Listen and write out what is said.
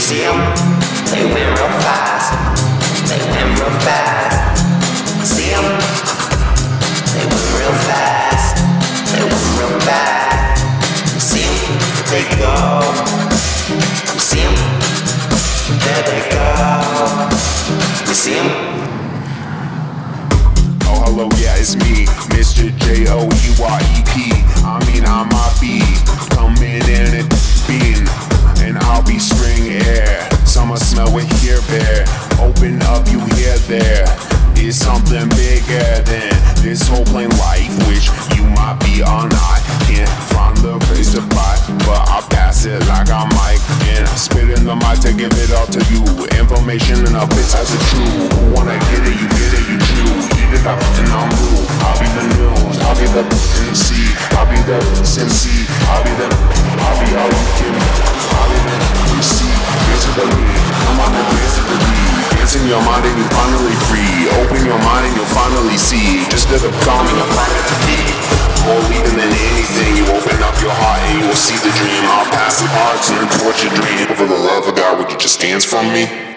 see them, they went real fast. They went real fast. See them, they went real fast. They went real fast. See them, they go. You see them, there they go. You see them. Oh, hello, yeah, it's me, Mr. J O E Y E P. I mean, I might be coming in at Smell here. Open up, you hear there. It's something bigger than this whole plain life, which you might be on. I can't find the place to buy, but I pass it like I might. And spit in the mic to give it all to you. Information in a place as a true. Who wanna get it, you get it, you choose. Eat it up and I'm blue. I'll be the news, I'll be the MC, I'll be the MC, I'll be the, I'll be all you can. I'll your mind and you're finally free. Open your mind and you'll finally see. Just as a calming, you'll find. More leading than anything. You open up your heart and you will see the dream. I'll pass the heart, turn towards your dream. For the love of God, would you just dance for me?